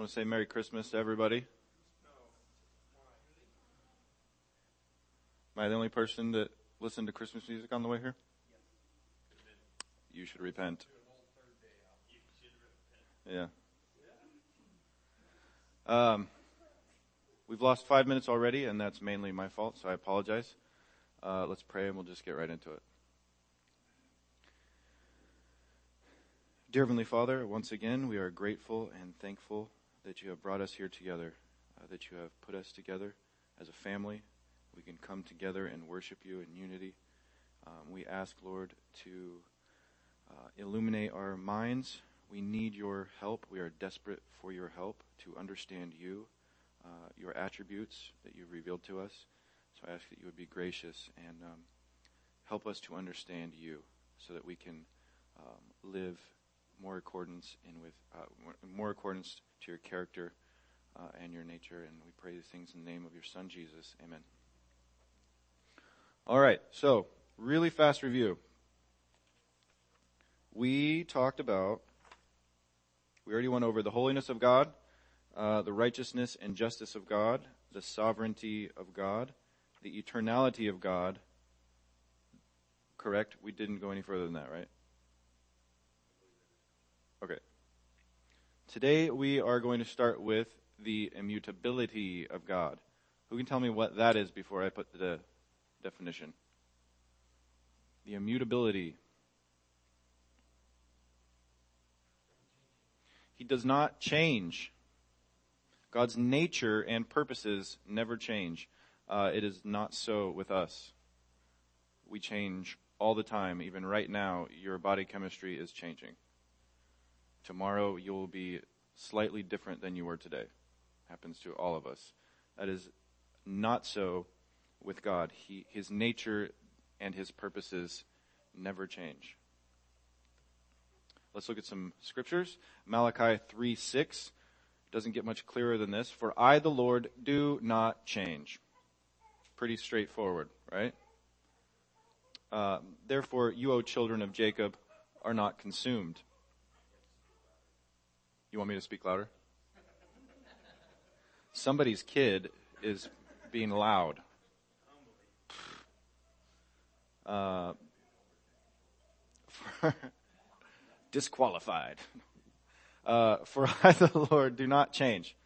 want to say Merry Christmas to everybody. Am I the only person that listened to Christmas music on the way here? You should repent. Yeah. Um, we've lost five minutes already, and that's mainly my fault, so I apologize. Uh, let's pray, and we'll just get right into it. Dear Heavenly Father, once again, we are grateful and thankful that you have brought us here together, uh, that you have put us together as a family. We can come together and worship you in unity. Um, we ask, Lord, to uh, illuminate our minds. We need your help. We are desperate for your help to understand you, uh, your attributes that you've revealed to us. So I ask that you would be gracious and um, help us to understand you so that we can um, live more accordance in with uh, more accordance to your character uh, and your nature. And we pray these things in the name of your Son Jesus. Amen. All right, so really fast review. We talked about. We already went over the holiness of God, uh, the righteousness and justice of God, the sovereignty of God, the eternality of God. Correct? We didn't go any further than that, right? Okay. Today we are going to start with the immutability of God. Who can tell me what that is before I put the definition? The immutability. He does not change. God's nature and purposes never change. Uh, it is not so with us. We change all the time. Even right now, your body chemistry is changing. Tomorrow you will be slightly different than you were today. Happens to all of us. That is not so with God. He, his nature and his purposes never change. Let's look at some scriptures. Malachi 3 6 doesn't get much clearer than this. For I, the Lord, do not change. Pretty straightforward, right? Uh, Therefore, you, O children of Jacob, are not consumed. You want me to speak louder? Somebody's kid is being loud. Uh, disqualified. Uh, for I, the Lord, do not change.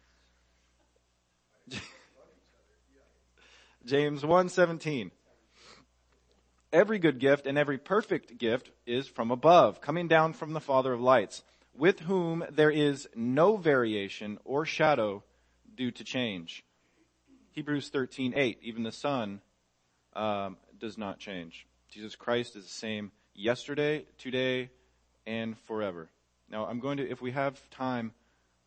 James 1:17 Every good gift and every perfect gift is from above, coming down from the Father of lights with whom there is no variation or shadow due to change. Hebrews 13:8. Even the Son um, does not change. Jesus Christ is the same yesterday, today, and forever. Now, I'm going to, if we have time,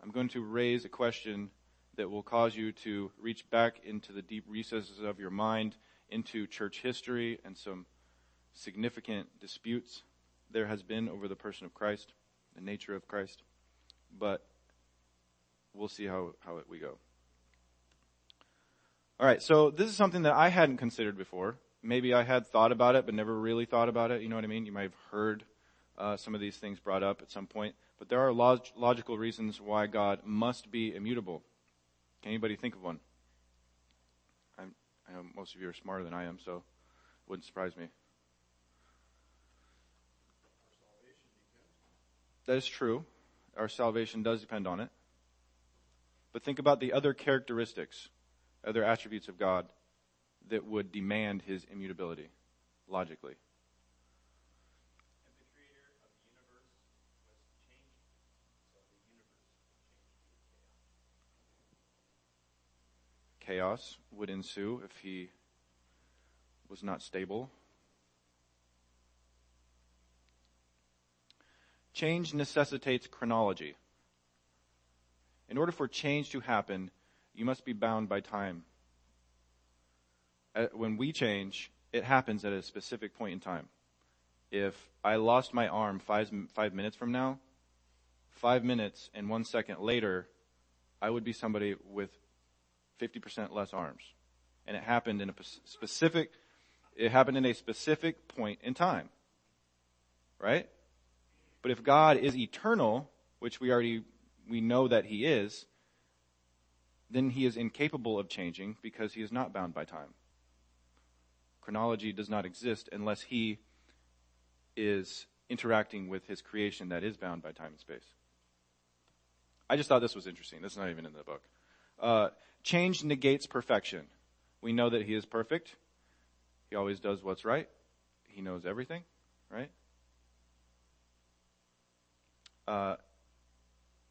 I'm going to raise a question that will cause you to reach back into the deep recesses of your mind, into church history and some significant disputes there has been over the person of Christ nature of Christ, but we'll see how, how it, we go. All right, so this is something that I hadn't considered before. Maybe I had thought about it, but never really thought about it. You know what I mean? You might have heard uh, some of these things brought up at some point, but there are log- logical reasons why God must be immutable. Can anybody think of one? I'm, I know most of you are smarter than I am, so it wouldn't surprise me. That is true. Our salvation does depend on it. But think about the other characteristics, other attributes of God that would demand his immutability, logically. chaos would ensue if he was not stable. Change necessitates chronology. In order for change to happen, you must be bound by time. Uh, when we change, it happens at a specific point in time. If I lost my arm five, five minutes from now, five minutes and one second later, I would be somebody with 50% less arms. And it happened in a specific, it happened in a specific point in time. Right? But if God is eternal, which we already, we know that He is, then he is incapable of changing because he is not bound by time. Chronology does not exist unless he is interacting with his creation that is bound by time and space. I just thought this was interesting. This is not even in the book. Uh, change negates perfection. We know that he is perfect. He always does what's right. He knows everything, right? Uh,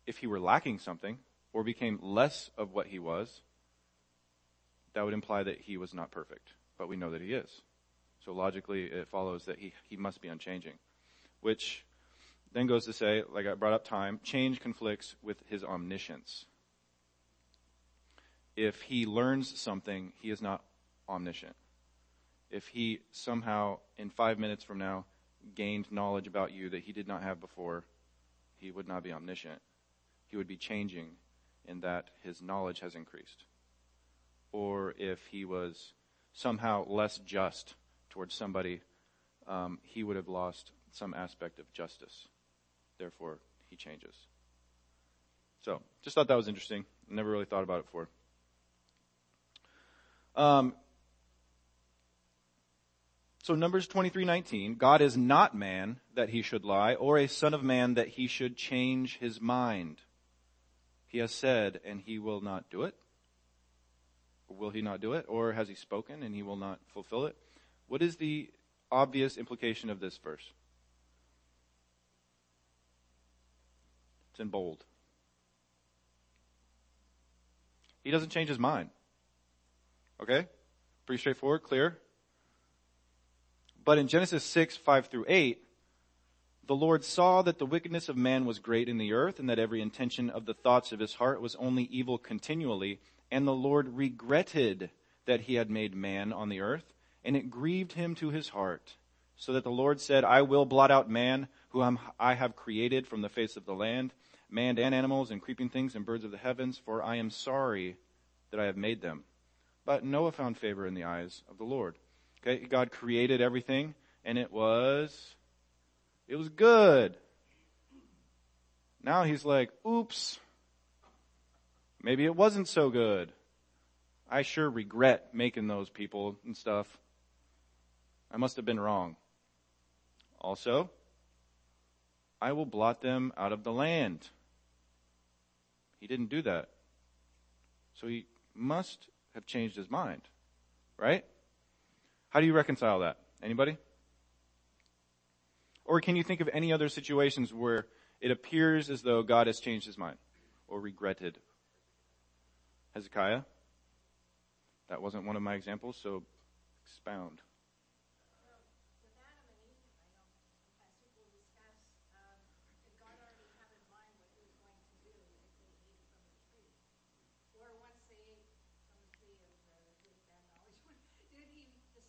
if he were lacking something or became less of what he was, that would imply that he was not perfect. But we know that he is. So logically, it follows that he, he must be unchanging. Which then goes to say, like I brought up time, change conflicts with his omniscience. If he learns something, he is not omniscient. If he somehow, in five minutes from now, gained knowledge about you that he did not have before, he would not be omniscient. He would be changing in that his knowledge has increased. Or if he was somehow less just towards somebody, um, he would have lost some aspect of justice. Therefore, he changes. So, just thought that was interesting. Never really thought about it before. Um, so Numbers 23:19, God is not man that he should lie, or a son of man that he should change his mind. He has said, and he will not do it. Will he not do it? Or has he spoken and he will not fulfill it? What is the obvious implication of this verse? It's in bold. He doesn't change his mind. Okay? Pretty straightforward, clear. But in Genesis 6, 5 through 8, the Lord saw that the wickedness of man was great in the earth, and that every intention of the thoughts of his heart was only evil continually. And the Lord regretted that he had made man on the earth, and it grieved him to his heart. So that the Lord said, I will blot out man, whom I have created from the face of the land, man and animals, and creeping things, and birds of the heavens, for I am sorry that I have made them. But Noah found favor in the eyes of the Lord. Okay, God created everything, and it was it was good. Now he's like, oops. Maybe it wasn't so good. I sure regret making those people and stuff. I must have been wrong. Also, I will blot them out of the land. He didn't do that. So he must have changed his mind. Right? How do you reconcile that? Anybody? Or can you think of any other situations where it appears as though God has changed his mind or regretted? Hezekiah? That wasn't one of my examples, so expound.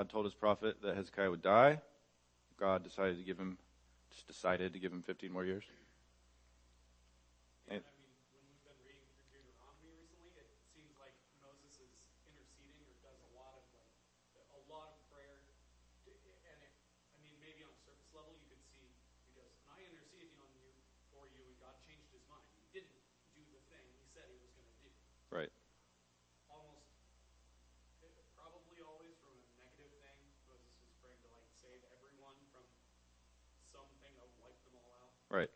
God told his prophet that Hezekiah would die. God decided to give him, just decided to give him 15 more years. And, I mean, when we've been reading through Deuteronomy recently, it seems like Moses is interceding or does a lot of like a lot of prayer. And it, I mean, maybe on a surface level, you could see he goes, "And I interceded on you for you," and God changed his mind. He didn't do the thing he said he was going to do. Right. Right.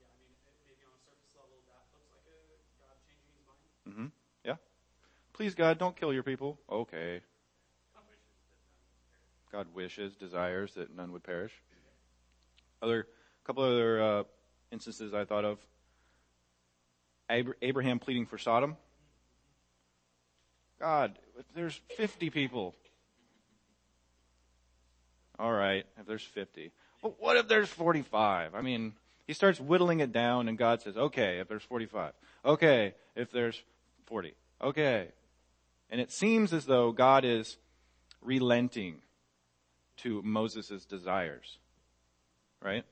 Yeah, I mean, maybe on a surface level, that looks like a God changing his mind. Mm-hmm. Yeah. Please, God, don't kill your people. Okay. God wishes, desires that none would perish. Other, couple other uh, instances I thought of. Abraham pleading for Sodom. God, if there's 50 people, All right, if there's 50. But what if there's 45? I mean, he starts whittling it down and God says, okay, if there's 45. Okay, if there's 40. Okay. And it seems as though God is relenting to Moses' desires. Right?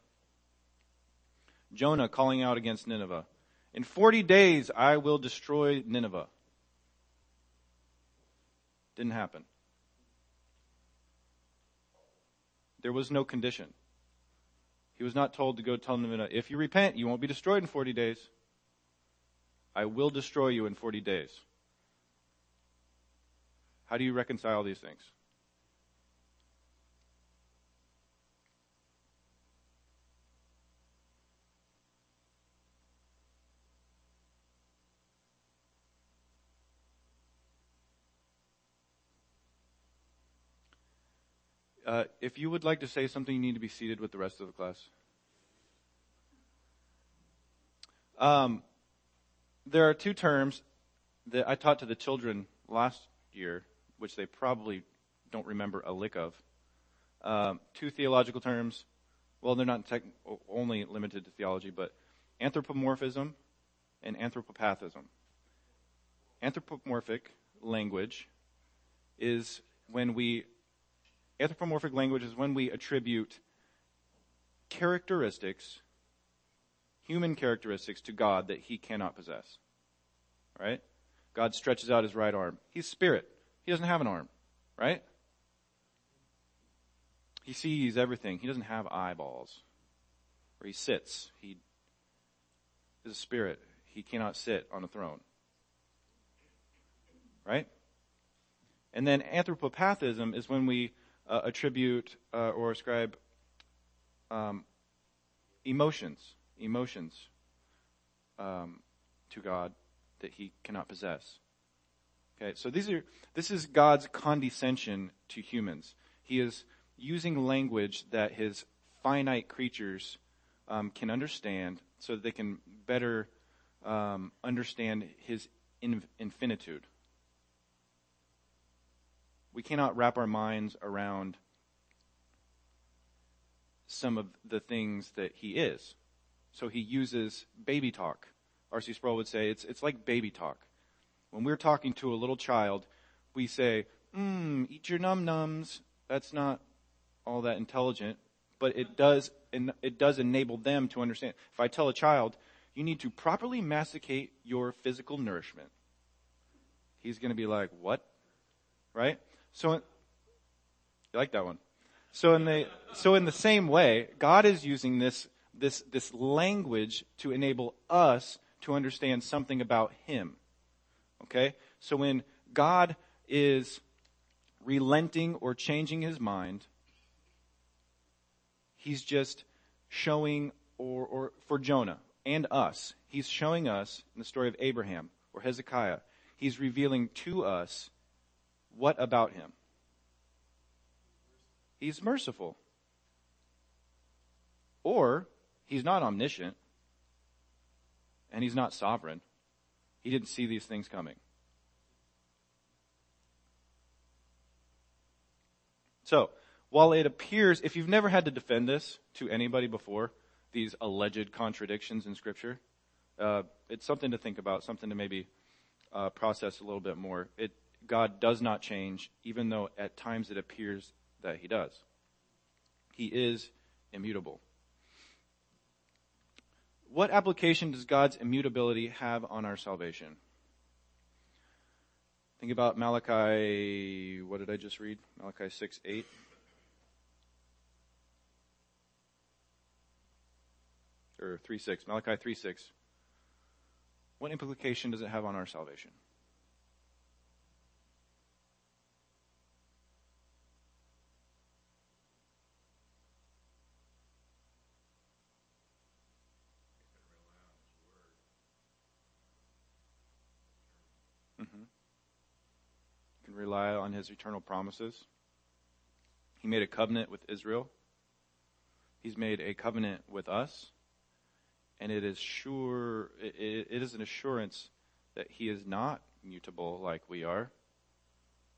Jonah calling out against Nineveh. In 40 days I will destroy Nineveh. Didn't happen. There was no condition. He was not told to go tell Nineveh, if you repent, you won't be destroyed in 40 days. I will destroy you in 40 days. How do you reconcile these things? Uh, if you would like to say something, you need to be seated with the rest of the class. Um, there are two terms that I taught to the children last year, which they probably don't remember a lick of. Um, two theological terms. Well, they're not tech, only limited to theology, but anthropomorphism and anthropopathism. Anthropomorphic language is when we Anthropomorphic language is when we attribute characteristics, human characteristics, to God that he cannot possess. Right? God stretches out his right arm. He's spirit. He doesn't have an arm. Right? He sees everything. He doesn't have eyeballs. Or he sits. He is a spirit. He cannot sit on a throne. Right? And then anthropopathism is when we uh, attribute uh, or ascribe um, emotions, emotions um, to God that He cannot possess. Okay, so these are this is God's condescension to humans. He is using language that His finite creatures um, can understand, so that they can better um, understand His in, infinitude we cannot wrap our minds around some of the things that he is. So he uses baby talk. R.C. Sproul would say it's, it's like baby talk. When we're talking to a little child, we say, mmm, eat your num nums. That's not all that intelligent, but it does, it does enable them to understand. If I tell a child, you need to properly masticate your physical nourishment, he's going to be like, what? Right? So, you like that one? So in the, so in the same way, God is using this, this, this language to enable us to understand something about Him. Okay? So when God is relenting or changing His mind, He's just showing, or, or for Jonah and us, He's showing us in the story of Abraham or Hezekiah, He's revealing to us what about him? He's merciful. Or he's not omniscient and he's not sovereign. He didn't see these things coming. So, while it appears, if you've never had to defend this to anybody before, these alleged contradictions in Scripture, uh, it's something to think about, something to maybe uh, process a little bit more. It God does not change, even though at times it appears that he does. He is immutable. What application does God's immutability have on our salvation? Think about Malachi, what did I just read? Malachi 6, 8. Or 3, 6. Malachi 3, 6. What implication does it have on our salvation? Rely on his eternal promises. He made a covenant with Israel. He's made a covenant with us. And it is sure, it, it is an assurance that he is not mutable like we are.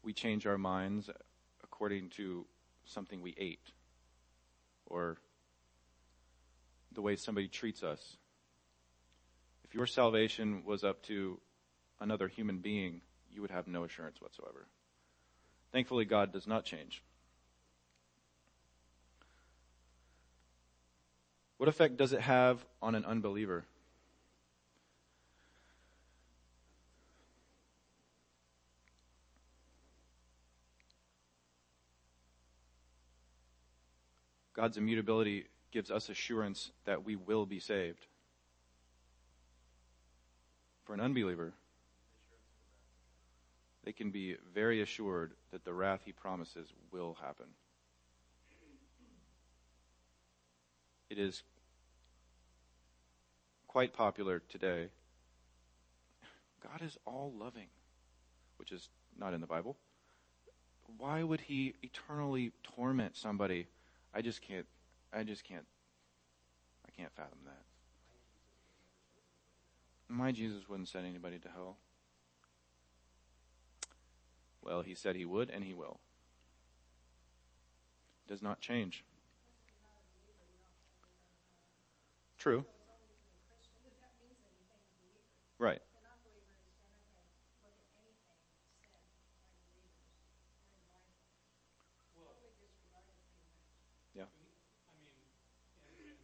We change our minds according to something we ate or the way somebody treats us. If your salvation was up to another human being, you would have no assurance whatsoever. Thankfully, God does not change. What effect does it have on an unbeliever? God's immutability gives us assurance that we will be saved. For an unbeliever, they can be very assured that the wrath he promises will happen. It is quite popular today. God is all loving, which is not in the Bible. Why would he eternally torment somebody? I just can't I just can't I can't fathom that. My Jesus wouldn't send anybody to hell. Well, he said he would, and he will. Does not change. True. Right. Yeah. I mean, in,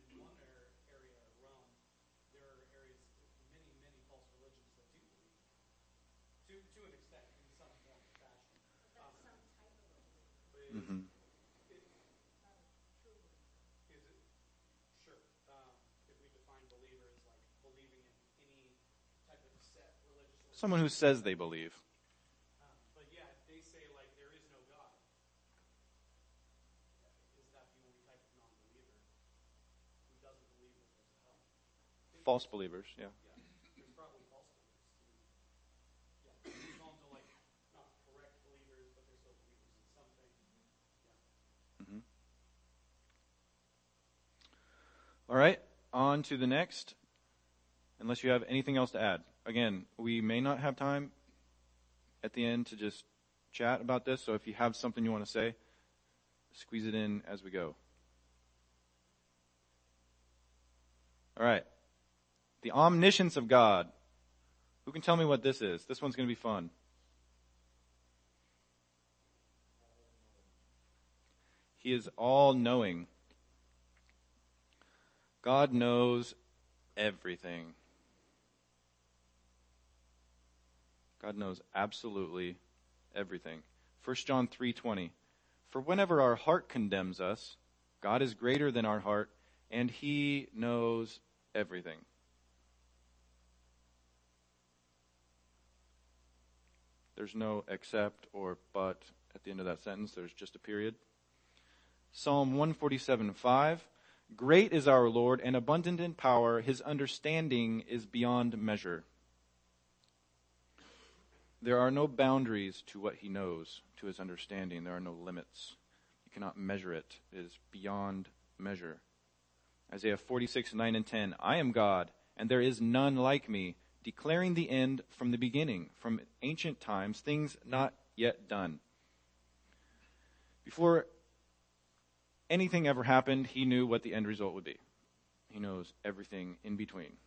organization. Someone who says they believe. Um, but yeah, if they say like there is no God, is that the only type of non-believer who doesn't believe that there's a hell? False believers, yeah. Yeah, there's probably false believers too. Yeah, we call them like not correct believers, but they're still believers in something. Yeah. All right, on to the next. Unless you have anything else to add. Again, we may not have time at the end to just chat about this, so if you have something you want to say, squeeze it in as we go. All right. The omniscience of God. Who can tell me what this is? This one's going to be fun. He is all knowing. God knows everything. God knows absolutely everything. 1 John 3:20 For whenever our heart condemns us, God is greater than our heart and he knows everything. There's no except or but at the end of that sentence. There's just a period. Psalm 147 5. Great is our Lord and abundant in power. His understanding is beyond measure. There are no boundaries to what he knows, to his understanding. There are no limits. You cannot measure it. It is beyond measure. Isaiah 46, 9 and 10. I am God, and there is none like me, declaring the end from the beginning, from ancient times, things not yet done. Before anything ever happened, he knew what the end result would be. He knows everything in between.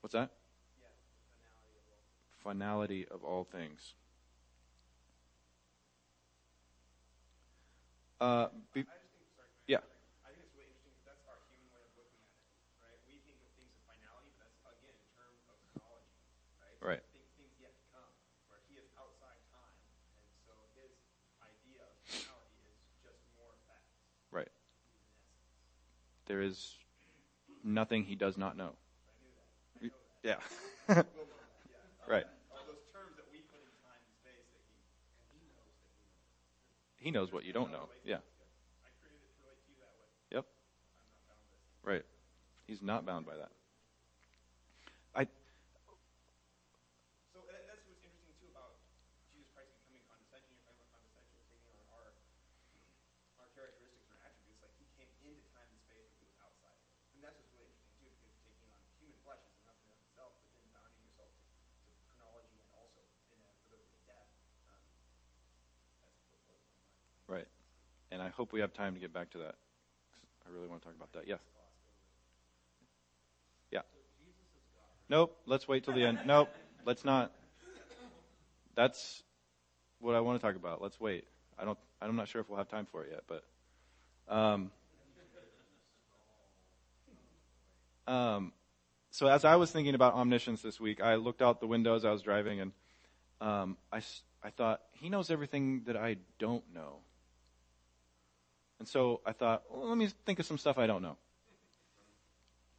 What's that? Finality of all things. Uh, be- I just think, sorry, can I Yeah. interject? I think it's really interesting because that's our human way of looking at it, right? We think of things of finality, but that's again in terms of chronology, right? So Right. Things, things yet to come, where he is outside time, and so his idea of finality is just more facts right. in essence. There is nothing he does not know. I. I know. Yeah. We'll know that. Yeah. right. All those terms that we put in time and that he knows he knows. What you don't know. Yeah. I created it to relate to you that way. Yep. I'm not bound by this. Right. He's not bound by that. I So that, that's what's interesting too about Jesus Christ becoming condescension. You're talking about condescension, taking on our our characteristics or attributes. Like he came into time and space, but he was outside of it. And that's what's really interesting too, because taking on human flesh is enough in itself, but then bounding yourself to, to chronology and also inevitability of death. Um, that's what blows my mind. right. And I hope we have time to get back to that. I really want to talk about that. Yes. Yeah. Nope. Let's wait till the end. Nope. Let's not. That's what I want to talk about. Let's wait. I don't. I'm not sure if we'll have time for it yet, but. Um, um, so as I was thinking about omniscience this week, I looked out the window as I was driving, and um, I I thought he knows everything that I don't know. And so I thought, well, let me think of some stuff I don't know.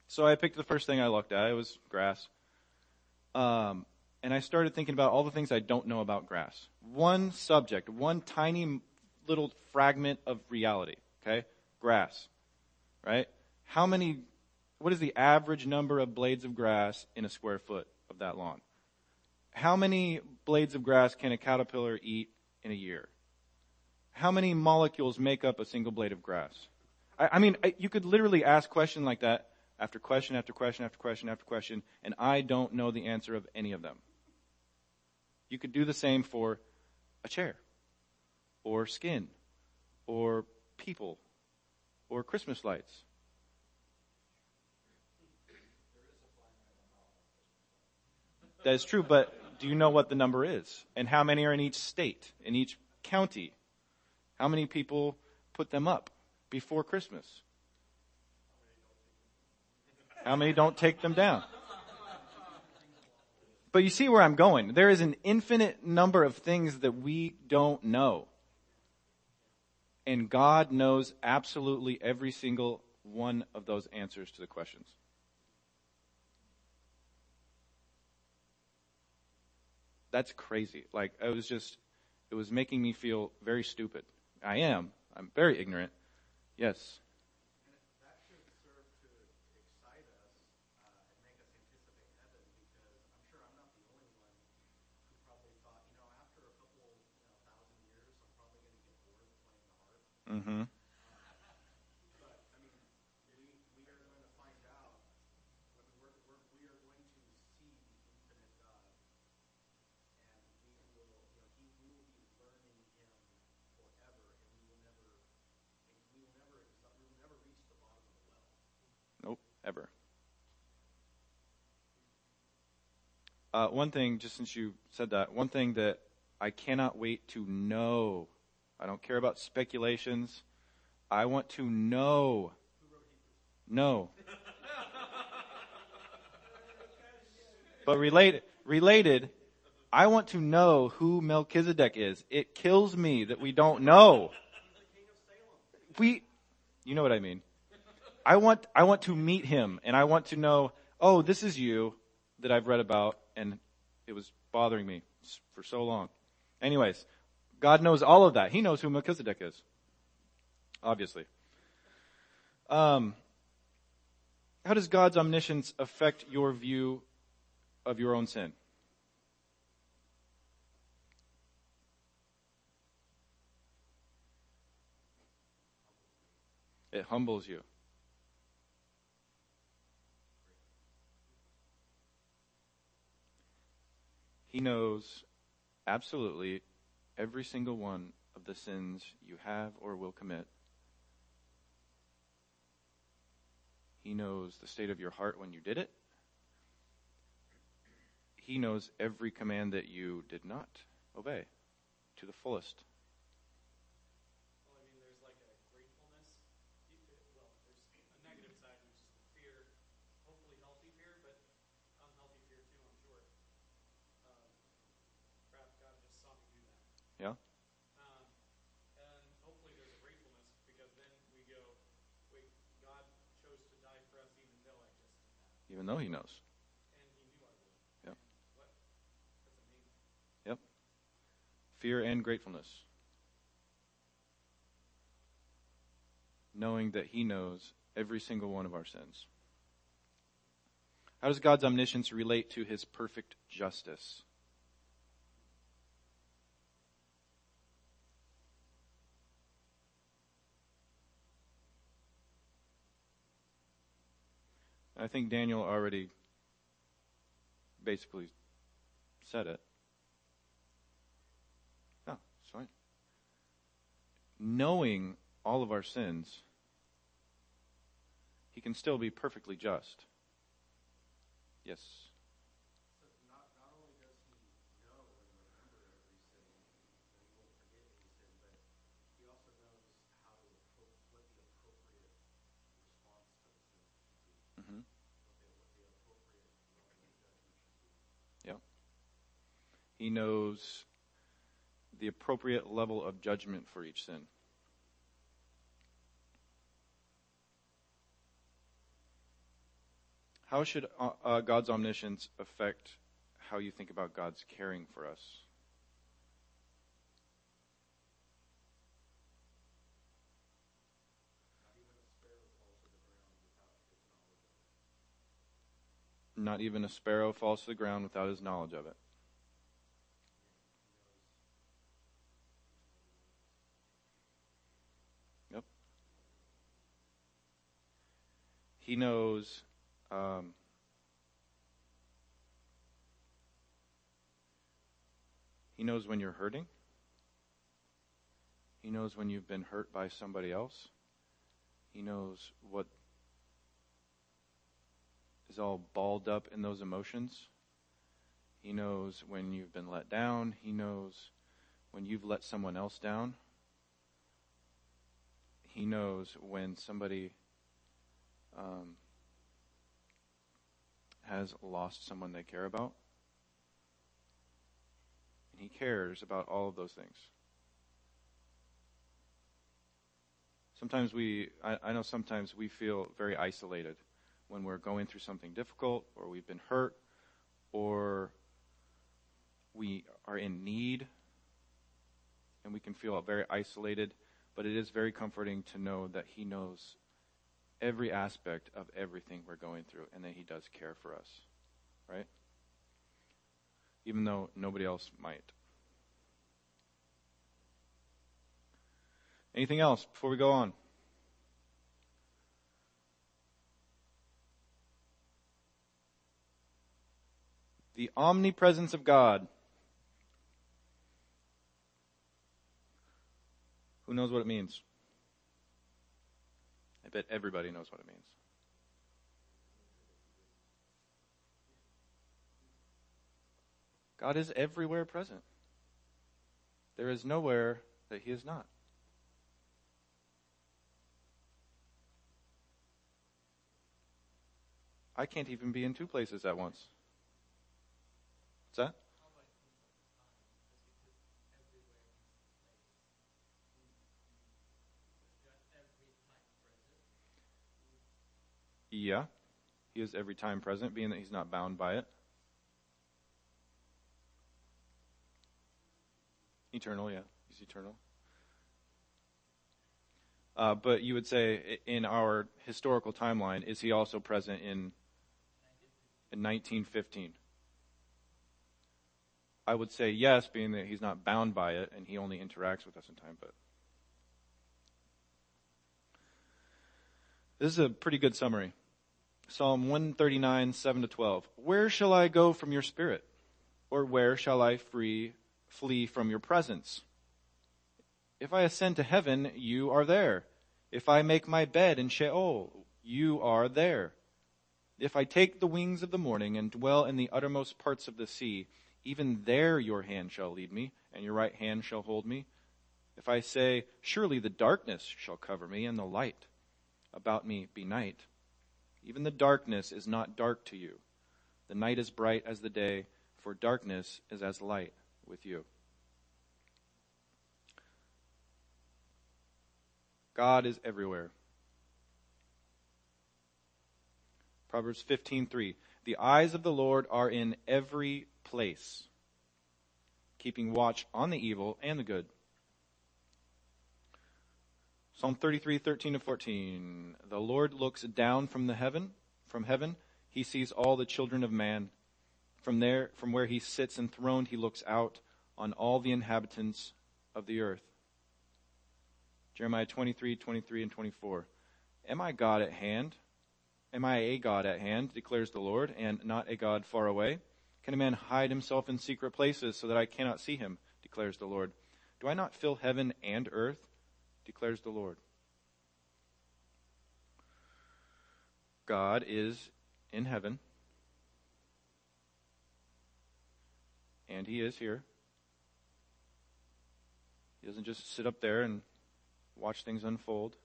So I picked the first thing I looked at. It was grass. Um, and I started thinking about all the things I don't know about grass. One subject, one tiny little fragment of reality. Okay? Grass. Right? How many, what is the average number of blades of grass in a square foot of that lawn? How many blades of grass can a caterpillar eat in a year? How many molecules make up a single blade of grass? I, I mean, I, you could literally ask question like that after question after question after question after question, and I don't know the answer of any of them. You could do the same for a chair, or skin, or people, or Christmas lights. That is true, but do you know what the number is? And how many are in each state, in each county? How many people put them up before Christmas? How many don't take them down? But you see where I'm going. There is an infinite number of things that we don't know. And God knows absolutely every single one of those answers to the questions. That's crazy. Like, it was just, it was making me feel very stupid. I am. I'm very ignorant. Yes. And that should serve to excite us uh, and make us anticipate heaven because I'm sure I'm not the only one who probably thought, you know, after a couple, you know, thousand years, I'm probably going to get bored of playing the harp. Mm-hmm. But I mean, we we are going to find out. I mean, we're, we're we are going to see the infinite God, and we will, you know, he we will be learning Him forever, and we will never, and we will never, exha- we will never reach the bottom of the well. Nope, ever. Uh, one thing, just since you said that, one thing that I cannot wait to know. I don't care about speculations. I want to know. No. But related, related, I want to know who Melchizedek is. It kills me that we don't know. We, you know what I mean. I want, I want to meet him and I want to know, oh, this is you that I've read about and it was bothering me for so long. Anyways, God knows all of that. He knows who Melchizedek is. Obviously. Um, how does God's omniscience affect your view of your own sin? It humbles you. He knows absolutely every single one of the sins you have or will commit. He knows the state of your heart when you did it. He knows every command that you did not obey to the fullest. Well, I mean, there's like a gratefulness. You- Well, there's a negative side, which is the fear, hopefully healthy fear, but unhealthy fear too, I'm sure. Um, perhaps God just saw me do that. Yeah? Um, and hopefully there's gratefulness because then we go, wait, God chose to die for us even though I just did that. Even though he knows. And he knew I would. Yep. What? That's amazing. Yep. Fear and gratefulness. Knowing that He knows every single one of our sins. How does God's omniscience relate to His perfect justice? I think Daniel already basically said it. No, fine. Knowing all of our sins, he can still be perfectly just. Yes. So not, not only does he know and remember every sin, and he won't forget any sin, but he also knows how to appro- what the appropriate response to the sin should be, hmm what the, what the appropriate level of judgment should be. He knows the appropriate level of judgment for each sin. How should uh, uh, God's omniscience affect how you think about God's caring for us? Not even a sparrow falls to the ground without his knowledge of it. Not even a sparrow falls to the ground without his knowledge of it. Yep. He knows. Um, he knows when you're hurting. He knows when you've been hurt by somebody else. He knows what is all balled up in those emotions. He knows when you've been let down. He knows when you've let someone else down. He knows when somebody um, has lost someone they care about. And he cares about all of those things. Sometimes we, I, I know sometimes we feel very isolated when we're going through something difficult or we've been hurt or we are in need and we can feel very isolated, but it is very comforting to know that He knows every aspect of everything we're going through and that He does care for us, right? Even though nobody else might. Anything else before we go on? The omnipresence of God. Who knows what it means? Bet everybody knows what it means. God is everywhere present. There is nowhere that He is not. I can't even be in two places at once. What's that? How about things like time? Does he just everywhere in place? Is God every time present? Yeah. He is every time present, being that he's not bound by it. Eternal, yeah. He's eternal. Uh, but you would say in our historical timeline, is he also present in, in 1915? I would say yes, being that he's not bound by it and he only interacts with us in time, but this is a pretty good summary. Psalm 139, 7 to 12. Where shall I go from your spirit? Or where shall I free, flee from your presence? If I ascend to heaven, you are there. If I make my bed in Sheol, you are there. If I take the wings of the morning and dwell in the uttermost parts of the sea, even there your hand shall lead me, and your right hand shall hold me. If I say, Surely the darkness shall cover me, and the light about me be night. Even the darkness is not dark to you. The night is bright as the day, for darkness is as light with you. God is everywhere. Proverbs 15:3 The eyes of the Lord are in every place, keeping watch on the evil and the good. Psalm 33:13 to 14 The Lord looks down from the heaven, from heaven, he sees all the children of man. From there from where he sits enthroned he looks out on all the inhabitants of the earth. Jeremiah 23, 23, and 24. Am I God at hand? Am I a God at hand, declares the Lord, and not a God far away? Can a man hide himself in secret places so that I cannot see him, declares the Lord? Do I not fill heaven and earth, declares the Lord? God is in heaven, and He is here. He doesn't just sit up there and watch things unfold.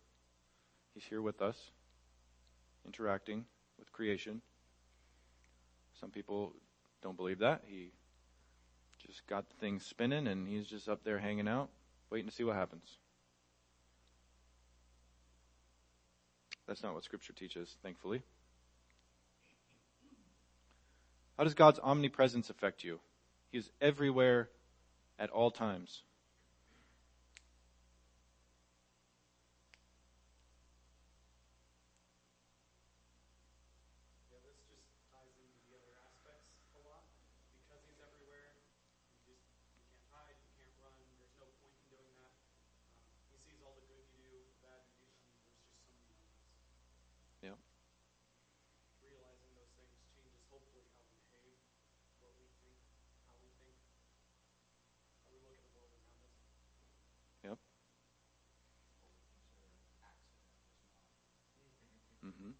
He's here with us, interacting with creation. Some people don't believe that. He just got things spinning and he's just up there hanging out, waiting to see what happens. That's not what Scripture teaches, thankfully. How does God's omnipresence affect you? He is everywhere at all times. Yeah, this just ties into the other aspects a lot. Because he's everywhere, you just you can't hide, you can't run. There's no point in doing that. Um, he sees all the good you do, the bad you do. I mean, there's just so many elements. Yeah. Realizing those things changes hopefully how we behave, what we think, how we think, how we look at the world around us. Yep. Mm-hmm.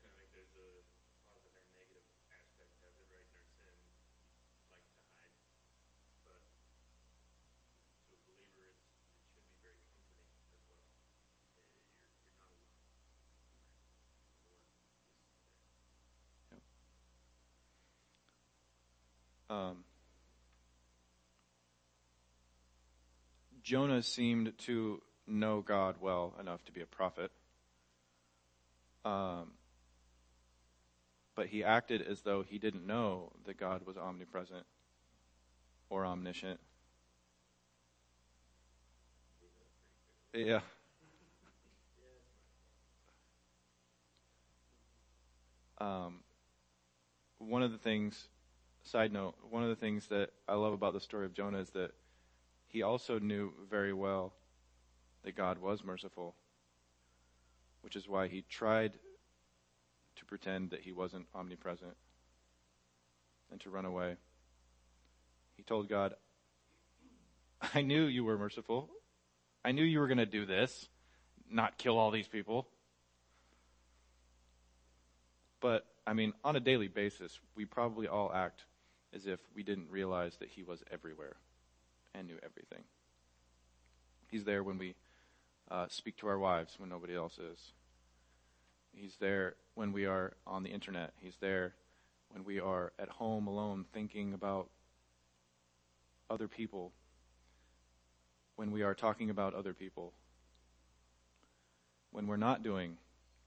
And I think there's a positive and negative aspect of it, right? In our sin, like to hide. But to a believer, it's, it should be very comforting as well. Eh, You're, you're not alone. The Lord is there. Um, Jonah seemed to know God well enough to be a prophet. Um, but he acted as though he didn't know that God was omnipresent or omniscient. Yeah. Um, one of the things, side note, one of the things that I love about the story of Jonah is that he also knew very well that God was merciful, which is why he tried to pretend that he wasn't omnipresent and to run away. He told God, I knew you were merciful. I knew you were going to do this, not kill all these people. But, I mean, on a daily basis, we probably all act as if we didn't realize that He was everywhere and knew everything. He's there when we uh, speak to our wives when nobody else is. He's there when we are on the internet. He's there when we are at home alone thinking about other people. When we are talking about other people. When we're not doing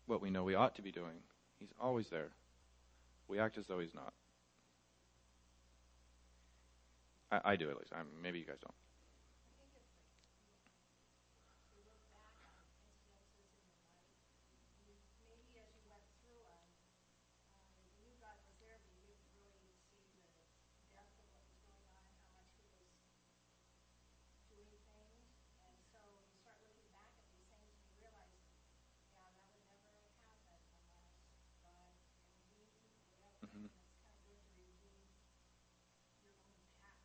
what we know we ought to be doing. He's always there. We act as though he's not. I, I do at least. I'm, maybe you guys don't. maybe as you went through them, um, you knew God was there, but you didn't really see the depth of what was going on, how much He was doing things. And so you start looking back at these things and you realize, yeah, that would never have happened unless God intervened or whatever. Mhm. And it's kind of good to review your own past.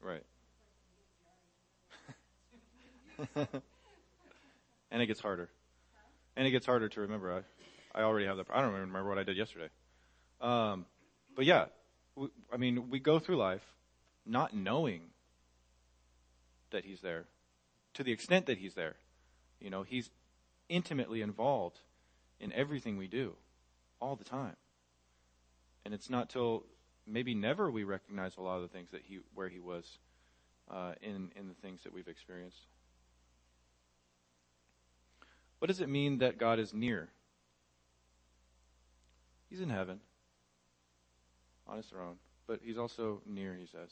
Right. Of course, when you get jarred, you know, and it gets harder. And it gets harder to remember. I, I already have the. I don't remember what I did yesterday. Um, but yeah, we, I mean, we go through life not knowing that he's there, to the extent that he's there. You know, he's intimately involved in everything we do, all the time. And it's not till maybe never we recognize a lot of the things that he, where he was, uh, in in the things that we've experienced. What does it mean that God is near? He's in heaven, on his throne, but he's also near, he says.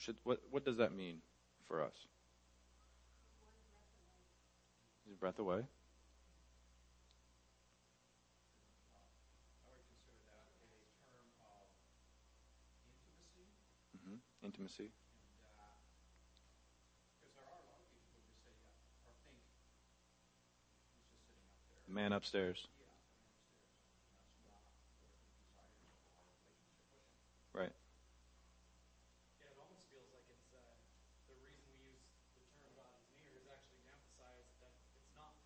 Should, what, what does that mean for us? He's a breath away. I would consider that in a term of intimacy, hmm Intimacy. and because there are a lot of people who just say, yeah, or think he's just sitting up there. The man upstairs and that's not what he desires for our relationship with him. Right. Yeah, it almost feels like it's uh, the reason we use the term God is near is actually to emphasize that it's not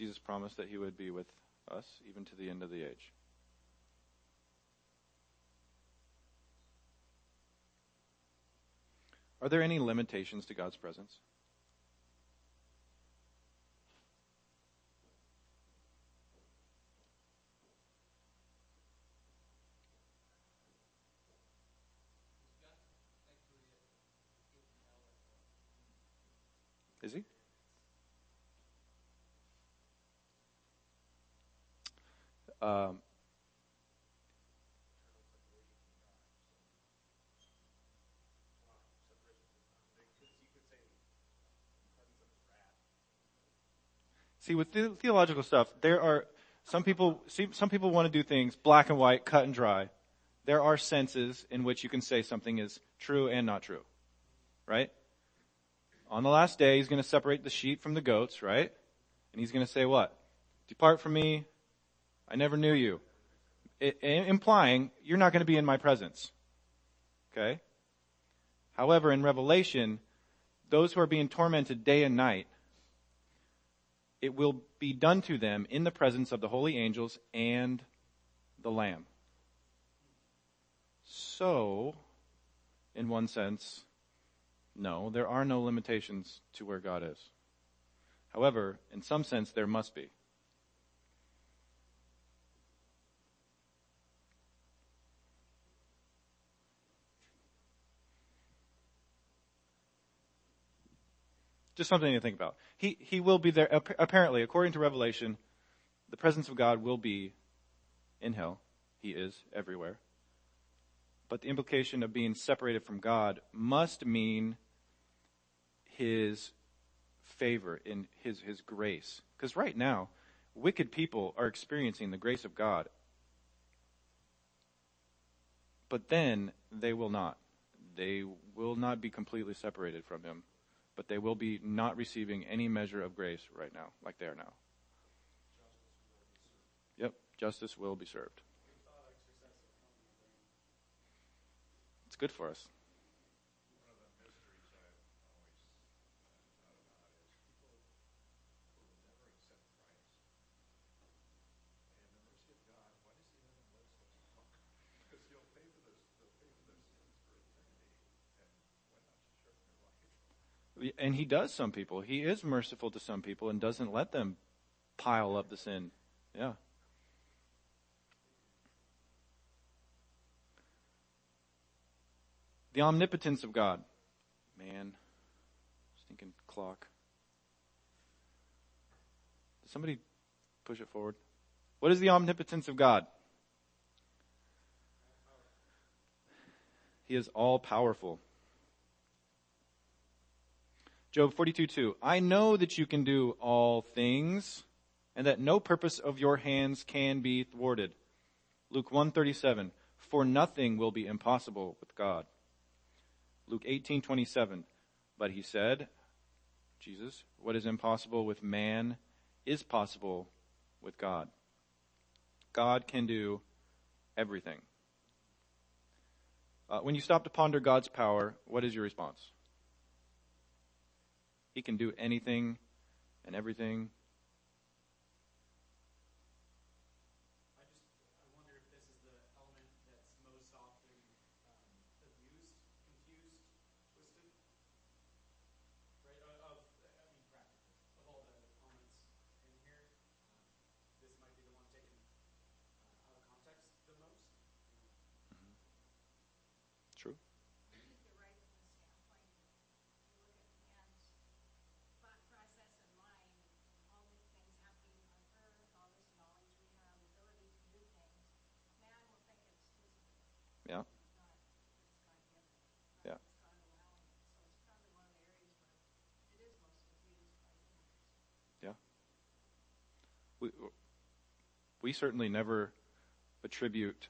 Jesus promised that he would be with us even to the end of the age. Are there any limitations to God's presence? Is he? Um, see, with the- theological stuff, there are some people. See, some people want to do things black and white, cut and dry. There are senses in which you can say something is true and not true, right? On the last day, he's going to separate the sheep from the goats, right? And he's going to say what? Depart from me. I never knew you. It, implying you're not going to be in my presence. Okay? However, in Revelation, those who are being tormented day and night, it will be done to them in the presence of the holy angels and the Lamb. So, in one sense, no, there are no limitations to where God is. However, in some sense, there must be. Just something to think about. He, he will be there, apparently, according to Revelation, the presence of God will be in hell. He is everywhere. But the implication of being separated from God must mean his favor in his, his grace. Because right now, wicked people are experiencing the grace of God. But then they will not. They will not be completely separated from him. But they will be not receiving any measure of grace right now, like they are now. Yep, justice will be served. It's good for us. One of the mysteries I've always thought about is people who will never accept Christ. And the mercy of God, why does he let them live so long? Because he'll pay for this, they'll pay for their sins for eternity. And why not just shorten their life? And he does some people. He is merciful to some people and doesn't let them pile up the sin. Yeah. The omnipotence of God. Man, stinking clock. Somebody push it forward? What is the omnipotence of God? He is all powerful. Job 42 2. I know that you can do all things and that no purpose of your hands can be thwarted. Luke 137. For nothing will be impossible with God. Luke 18:27. But he said, Jesus, what is impossible with man is possible with God. God can do everything. Uh, when you stop to ponder God's power, what is your response? He can do anything and everything I just I wonder if this is the element that's most often um, abused, confused, twisted. Right? Of, of I mean, practically, of all the elements in here, um, this might be the one taken uh, out of context the most. True. You're right from the standpoint, you look at man's thought process and mind, all the things happening on earth, all this knowledge we have, ability to do things, man will think it's his ability, Yeah. not it's God given. Yeah. It's God allowing it. So it's probably one of the areas where it is most abused by humans. We, we certainly never attribute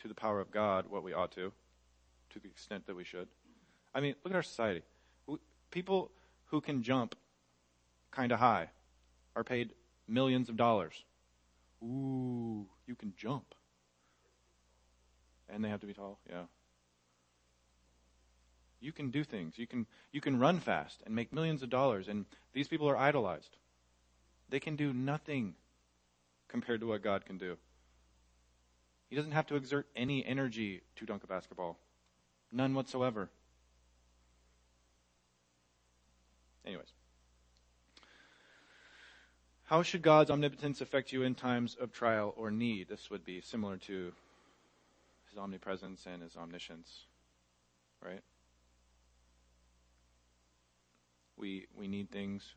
to the power of God what we ought to, to the extent that we should. I mean, look at our society. People who can jump kind of high are paid millions of dollars. Ooh, you can jump. And they have to be tall, yeah. You can do things. You can you can run fast and make millions of dollars and these people are idolized. They can do nothing compared to what God can do. He doesn't have to exert any energy to dunk a basketball. None whatsoever. Anyways. How should God's omnipotence affect you in times of trial or need? This would be similar to his omnipresence and his omniscience, right? We, we need things.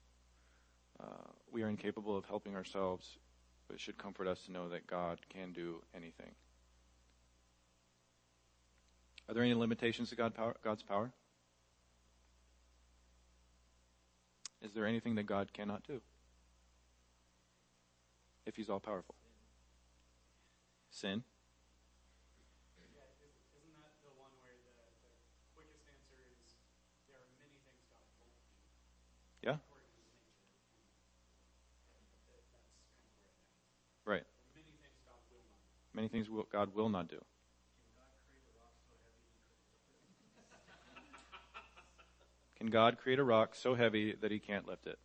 Uh, we are incapable of helping ourselves, but it should comfort us to know that God can do anything. Are there any limitations to God power, God's power? Is there anything that God cannot do? If He's all powerful. Sin? Yeah, is, isn't that the one where the, the quickest answer is there are many things God won't do Yeah? according to his nature? And, and that, that's kind of where it ends. Right. Many things God will not do. Many things God will not do. Can God create a rock so heavy that he can't lift it?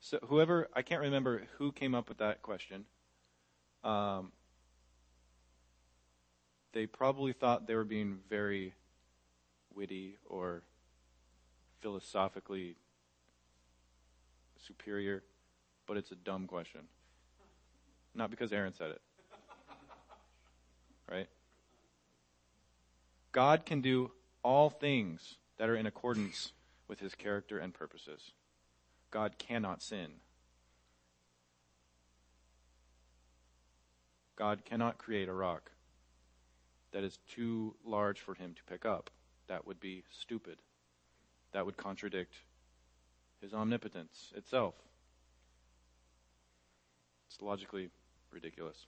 So whoever, I can't remember who came up with that question. Um, they probably thought they were being very witty or philosophically superior, but it's a dumb question. Not because Aaron said it. Right? God can do all things that are in accordance with his character and purposes. God cannot sin. God cannot create a rock that is too large for him to pick up. That would be stupid. That would contradict his omnipotence itself. It's logically ridiculous.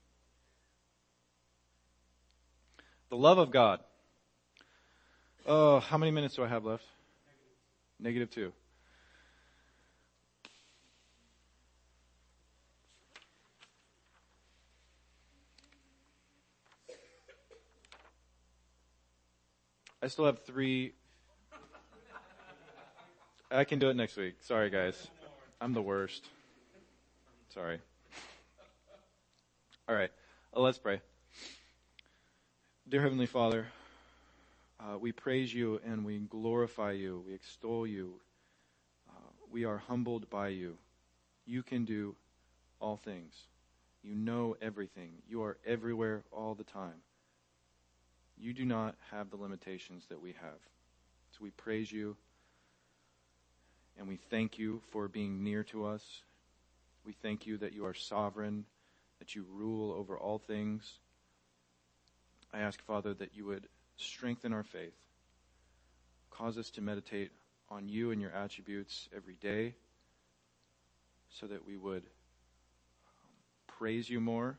The love of God. Oh, how many minutes do I have left? Negative two. I still have three. I can do it next week. Sorry, guys. I'm the worst. Sorry. All right. Uh, let's pray. Dear Heavenly Father, uh, we praise you and we glorify you. We extol you. Uh, we are humbled by you. You can do all things. You know everything. You are everywhere all the time. You do not have the limitations that we have. So we praise you and we thank you for being near to us. We thank you that you are sovereign, that you rule over all things. I ask, Father, that you would strengthen our faith, cause us to meditate on you and your attributes every day, so that we would um, praise you more,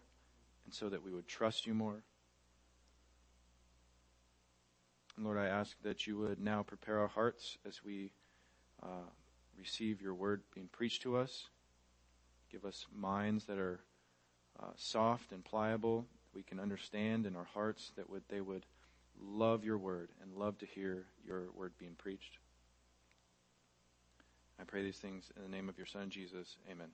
and so that we would trust you more. And Lord, I ask that you would now prepare our hearts as we uh, receive your word being preached to us. Give us minds that are uh, soft and pliable, we can understand in our hearts that would, they would love your word and love to hear your word being preached. I pray these things in the name of your son, Jesus. Amen.